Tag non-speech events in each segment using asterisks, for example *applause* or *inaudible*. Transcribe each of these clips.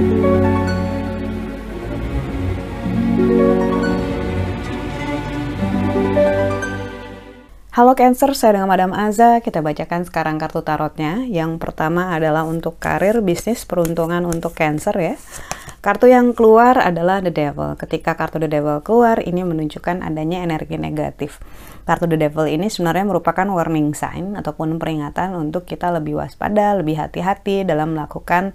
Halo Cancer, saya dengan Madam Aza. Kita bacakan sekarang kartu tarotnya. Yang pertama adalah untuk karir, bisnis, peruntungan untuk Cancer ya. Kartu yang keluar adalah The Devil. Ketika kartu The Devil keluar, ini menunjukkan adanya energi negatif. Kartu The Devil ini sebenarnya merupakan warning sign ataupun peringatan untuk kita lebih waspada, lebih hati-hati dalam melakukan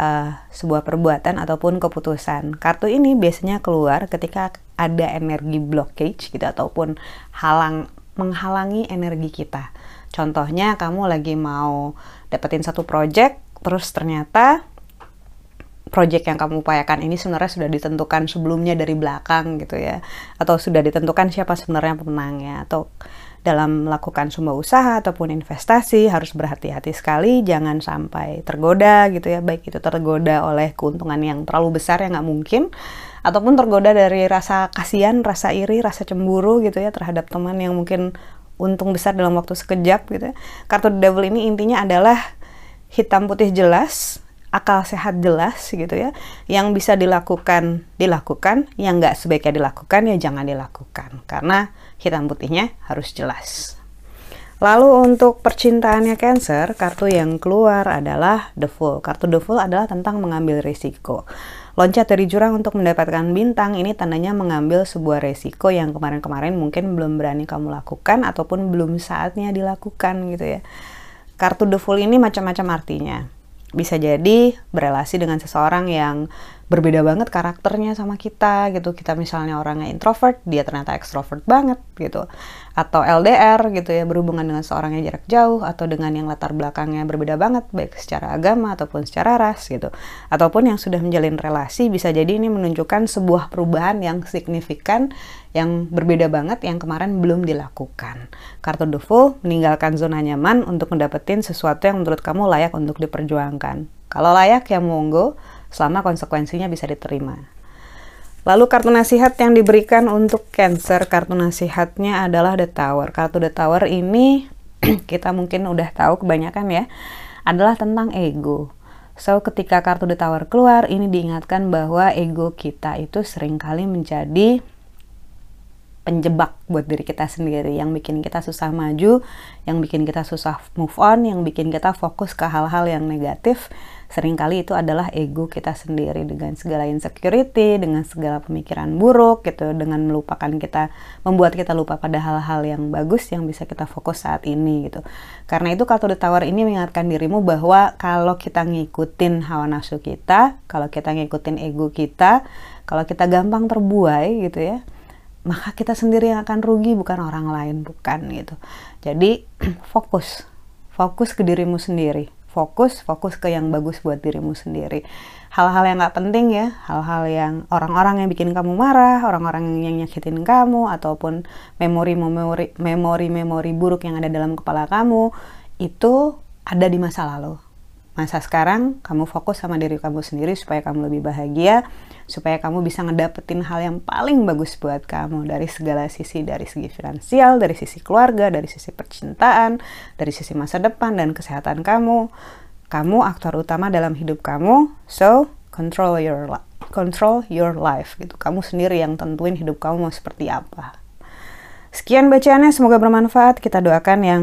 uh, sebuah perbuatan ataupun keputusan. Kartu ini biasanya keluar ketika ada energi blockage gitu ataupun halang menghalangi energi kita. Contohnya kamu lagi mau dapetin satu project, terus ternyata project yang kamu upayakan ini sebenarnya sudah ditentukan sebelumnya dari belakang gitu ya. Atau sudah ditentukan siapa sebenarnya pemenangnya. Atau dalam melakukan sebuah usaha ataupun investasi harus berhati-hati sekali jangan sampai tergoda gitu ya baik itu tergoda oleh keuntungan yang terlalu besar yang nggak mungkin ataupun tergoda dari rasa kasihan, rasa iri, rasa cemburu gitu ya terhadap teman yang mungkin untung besar dalam waktu sekejap gitu ya. Kartu Devil ini intinya adalah hitam putih jelas, akal sehat jelas gitu ya. Yang bisa dilakukan, dilakukan, yang nggak sebaiknya dilakukan ya jangan dilakukan. Karena hitam putihnya harus jelas. Lalu untuk percintaannya Cancer, kartu yang keluar adalah The Fool. Kartu The Fool adalah tentang mengambil risiko. Loncat dari jurang untuk mendapatkan bintang ini tandanya mengambil sebuah resiko yang kemarin-kemarin mungkin belum berani kamu lakukan ataupun belum saatnya dilakukan gitu ya. Kartu The Fool ini macam-macam artinya. Bisa jadi berelasi dengan seseorang yang berbeda banget karakternya sama kita gitu kita misalnya orangnya introvert dia ternyata ekstrovert banget gitu atau LDR gitu ya berhubungan dengan seorang yang jarak jauh atau dengan yang latar belakangnya berbeda banget baik secara agama ataupun secara ras gitu ataupun yang sudah menjalin relasi bisa jadi ini menunjukkan sebuah perubahan yang signifikan yang berbeda banget yang kemarin belum dilakukan. Kartu The meninggalkan zona nyaman untuk mendapatkan sesuatu yang menurut kamu layak untuk diperjuangkan. Kalau layak ya monggo, selama konsekuensinya bisa diterima. Lalu kartu nasihat yang diberikan untuk Cancer, kartu nasihatnya adalah The Tower. Kartu The Tower ini *clears throat* kita mungkin udah tahu kebanyakan ya, adalah tentang ego. So, ketika kartu The Tower keluar, ini diingatkan bahwa ego kita itu sering kali menjadi penjebak buat diri kita sendiri yang bikin kita susah maju, yang bikin kita susah move on, yang bikin kita fokus ke hal-hal yang negatif. Seringkali itu adalah ego kita sendiri dengan segala insecurity, dengan segala pemikiran buruk gitu, dengan melupakan kita membuat kita lupa pada hal-hal yang bagus yang bisa kita fokus saat ini gitu. Karena itu kartu The Tower ini mengingatkan dirimu bahwa kalau kita ngikutin hawa nafsu kita, kalau kita ngikutin ego kita, kalau kita gampang terbuai gitu ya, maka kita sendiri yang akan rugi bukan orang lain bukan gitu. Jadi *clears throat* fokus. Fokus ke dirimu sendiri fokus fokus ke yang bagus buat dirimu sendiri. Hal-hal yang nggak penting ya hal-hal yang orang-orang yang bikin kamu marah orang-orang yang nyakitin kamu ataupun memori-memori memori-memori buruk yang ada dalam kepala kamu itu ada di masa lalu masa sekarang kamu fokus sama diri kamu sendiri supaya kamu lebih bahagia supaya kamu bisa ngedapetin hal yang paling bagus buat kamu dari segala sisi dari segi finansial dari sisi keluarga dari sisi percintaan dari sisi masa depan dan kesehatan kamu. Kamu aktor utama dalam hidup kamu so control your control your life gitu. Kamu sendiri yang tentuin hidup kamu mau seperti apa. Sekian bacaannya semoga bermanfaat. Kita doakan yang